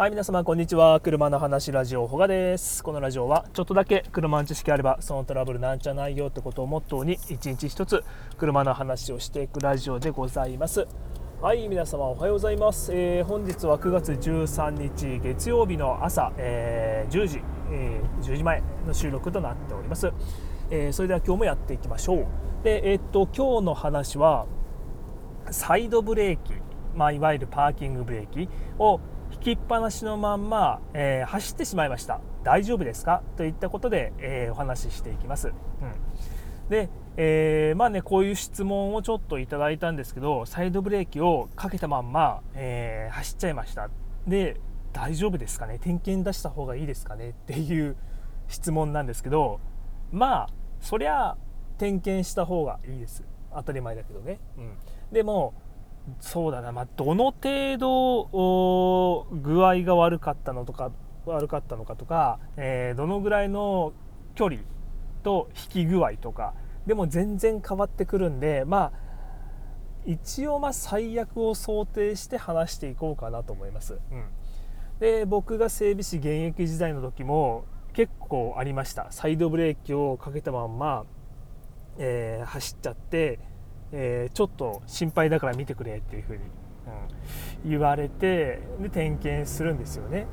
はい皆様こんにちは。車の話ラジオほがです。このラジオはちょっとだけ車の知識あればそのトラブルなんちゃないよってことをモットーに一日一つ車の話をしていくラジオでございます。はい皆様おはようございます、えー、本日は9月13日月曜日の朝、えー、10時、えー、10時前の収録となっております、えそれでは今日もやっていきましょう。でえっと今日の話はサイドブレーキまあ、いわゆるパーキングブレーキを引きっぱなしのまんま、えー、走ってしまいました。大丈夫ですか？といったことで、えー、お話ししていきます、うん、で、えー、まあねこういう質問をちょっといただいたんですけどサイドブレーキをかけたまんま、え走っちゃいました。で大丈夫ですかね？点検出した方がいいですかね？っていう質問なんですけどまあそりゃ点検した方がいいです。当たり前だけどね、うん、でもそうだな、まあ、どの程度具合が悪かったのとか悪かったのかとか、えー、どのぐらいの距離と引き具合とかでも全然変わってくるんでまあ一応まあ最悪を想定して話していこうかなと思います、うん、で僕が整備士現役時代の時も結構ありました。サイドブレーキをかけたまんま、えー、走っちゃってえー、ちょっと心配だから見てくれっていうふうに、うん、言われてで点検するんですよね。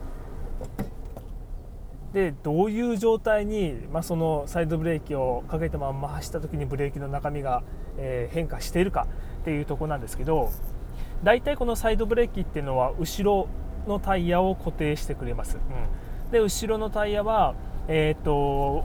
でどういう状態に、まあ、そのサイドブレーキをかけたまんま走った時にブレーキの中身が、えー、変化しているかっていうとこなんですけど大体このサイドブレーキっていうのは後ろのタイヤを固定してくれます。うん、で後ろのタイヤはえーと、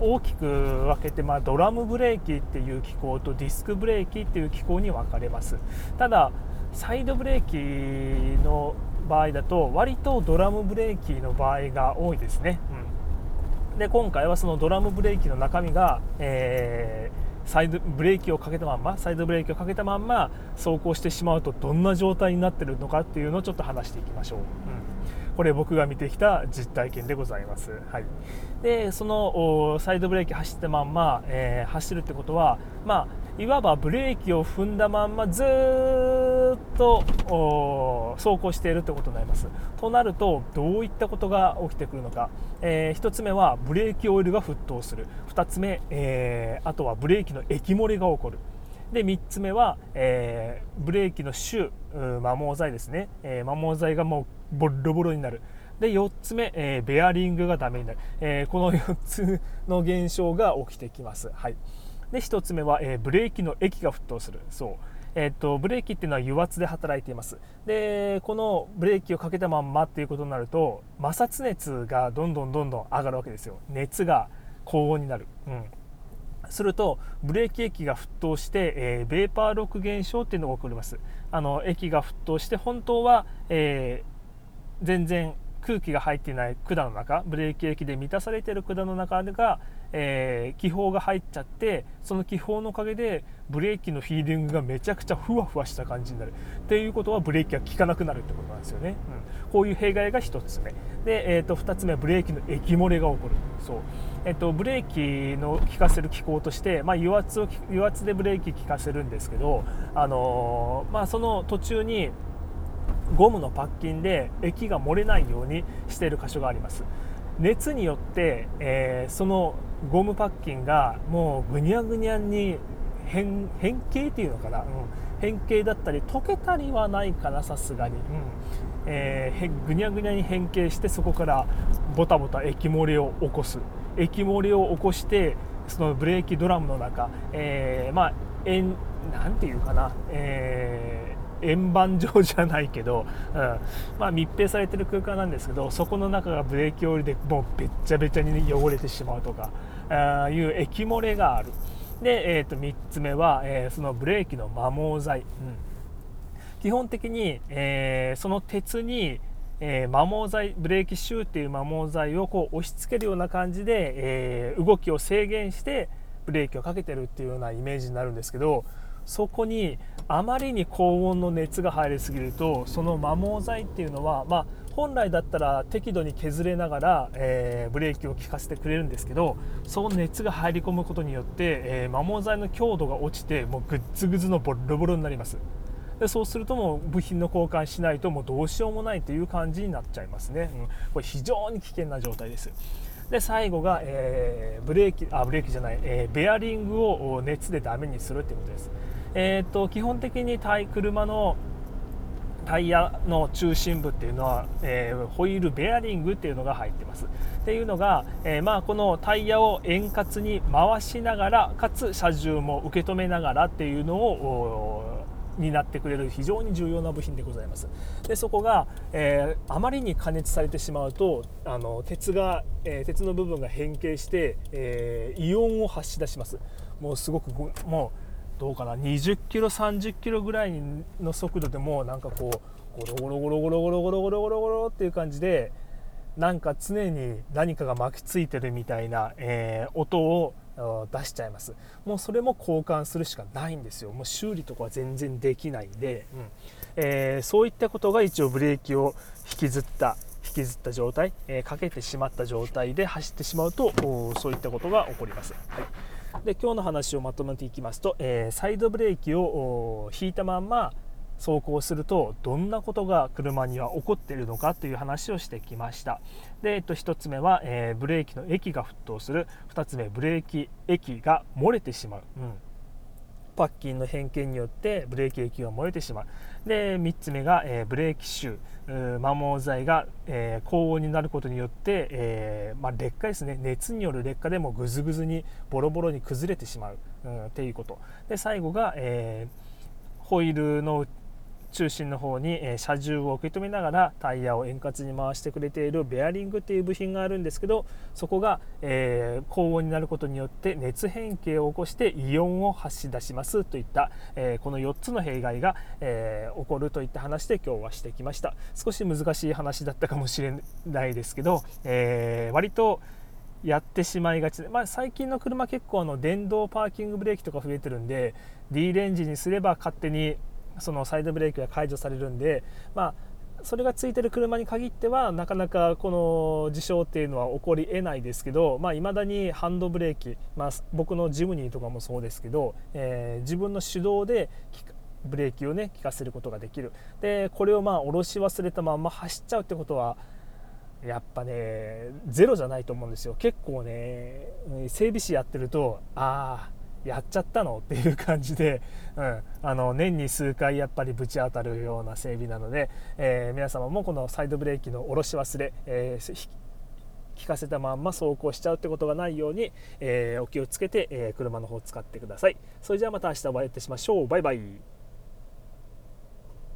大きく分けて、まあ、ドラムブレーキっていう機構とディスクブレーキっていう機構に分かれますただサイドブレーキの場合だと割とドラムブレーキの場合が多いですね、うん、で今回はそのドラムブレーキの中身が、えー、サイドブレーキをかけたまんまサイドブレーキをかけたまんま走行してしまうとどんな状態になってるのかっていうのをちょっと話していきましょう、うん。これ僕が見てきた実体験でございます、はい、でそのサイドブレーキ走ったまんま、えー、走るってことは、まあ、いわばブレーキを踏んだまんまずっと走行しているってことになります。となるとどういったことが起きてくるのか、えー、1つ目はブレーキオイルが沸騰する。2つ目、えー、あとはブレーキの液漏れが起こる。で3つ目は、えー、ブレーキのシュー摩耗剤ですね、えー、摩耗剤がもうボロボロになる。で4つ目、えー、ベアリングがダメになる、えこの4つの現象が起きてきます、はい、で1つ目は、えブレーキの液が沸騰する。そう。えーと、ブレーキっていうのは油圧で働いています。でこのブレーキをかけたまんまっていうことになると摩擦熱がどんどんどんどん上がるわけですよ。熱が高温になる、うん。するとブレーキ液が沸騰して、えー、ベーパーロック現象っていうのが起こります。あの液が沸騰して本当は、えー、全然空気が入っていない管の中ブレーキ液で満たされている管の中が、えー、気泡が入っちゃってその気泡のおかげでブレーキのフィーリングがめちゃくちゃふわふわした感じになる。っていうことはブレーキが効かなくなるってことなんですよね、うん、こういう弊害が1つ目。で、えー、と2つ目はブレーキの液漏れが起こる。そう、えー、とブレーキの効かせる機構として、まあ、油圧を油圧でブレーキ効かせるんですけど、あのー、まあ、その途中にゴムのパッキンで液が漏れないようにしている箇所があります。熱によって、えー、そのゴムパッキンがもうぐにゃぐにゃに変変形っていうのかな、うん、変形だったり溶けたりはないかなさすがに、うん。えー、ぐにゃぐにゃに変形してそこからボタボタ液漏れを起こす。液漏れを起こしてそのブレーキドラムの中、えー、まあ円なんていうかな、えー円盤状じゃないけど、うん。まあ、密閉されてる空間なんですけどそこの中がブレーキオイルでもうべっちゃべちゃに汚れてしまうとかあいう液漏れがある。で、えー、と3つ目は、えー、そのブレーキの摩耗剤、うん、基本的に、えー、その鉄にえー、摩耗剤ブレーキシューっていう摩耗剤をこう押し付けるような感じで、えー、動きを制限してブレーキをかけてるっていうようなイメージになるんですけどそこにあまりに高温の熱が入りすぎるとその摩耗剤っていうのは、まあ、本来だったら適度に削れながら、えー、ブレーキを効かせてくれるんですけどその熱が入り込むことによって、えー、摩耗剤の強度が落ちてもうグッズグズのボロボロになります。でそうするともう部品の交換しないともうどうしようもないという感じになっちゃいますね、うん、これ非常に危険な状態です。で最後が、えー、ブレーキあブレーキじゃない、えー、ベアリングを熱でダメにするということです、えーと、基本的にタイ車のタイヤの中心部っていうのは、えー、ホイールベアリングっていうのが入ってます。っていうのが、えー、まあこのタイヤを円滑に回しながらかつ車重も受け止めながらっていうのをになってくれる非常に重要な部品でございます。でそこが、えー、あまりに加熱されてしまうとあの鉄が、えー、鉄の部分が変形して、えー、イオンを発し出します。もうすごくもうどうかな20キロ30キロぐらいの速度でもなんかこうゴロゴロゴロゴロゴロゴロゴロゴロゴロっていう感じでなんか常に何かが巻きついてるみたいな、えー、音を出しちゃいます。もうそれも交換するしかないんですよ。もう修理とかは全然できないんで、うん。えー、そういったことが一応ブレーキを引きずった引きずった状態、えー、かけてしまった状態で走ってしまうとそういったことが起こります、はい、で今日の話をまとめていきますと、えー、サイドブレーキを引いたまんま走行するとどんなことが車には起こっているのかという話をしてきました。で、えっと、1つ目は、えー、ブレーキの液が沸騰する。2つ目ブレーキ液が漏れてしまう、うん。パッキンの変形によってブレーキ液が漏れてしまう。で3つ目が、えー、ブレーキシュー摩耗材が、えー、高温になることによって、えー、まあ、劣化ですね。熱による劣化でもぐずぐずにボロボロに崩れてしまう、うん、っていうこと。で最後が、えホイールの中心の方に、車重を受け止めながらタイヤを円滑に回してくれているベアリングっていう部品があるんですけどそこが、え、高温になることによって熱変形を起こしてイオンを発し出しますといった、え、この4つの弊害が、え、起こるといった話で今日はしてきました。少し難しい話だったかもしれないですけど、え割とやってしまいがちで、まあ、最近の車結構あの電動パーキングブレーキとか増えてるんで D レンジにすれば勝手にそのサイドブレーキが解除されるんで、まあ、それがついてる車に限ってはなかなかこの事象っていうのは起こりえないですけどいまあ、未だにハンドブレーキ、まあ、僕のジムニーとかもそうですけど、えー、自分の手動でブレーキをね効かせることができる。でこれをまあ下ろし忘れたまま走っちゃうってことはやっぱねゼロじゃないと思うんですよ。結構ね整備士やってるとああやっちゃったの？っていう感じで、うん、あの年に数回やっぱりぶち当たるような整備なので、えー、皆様もこのサイドブレーキの下ろし忘れ、えー、聞かせたまんま走行しちゃうってことがないように、えー、お気をつけて、え車の方使ってください。それじゃあまた明日お会いいたしましょう。バイバイ。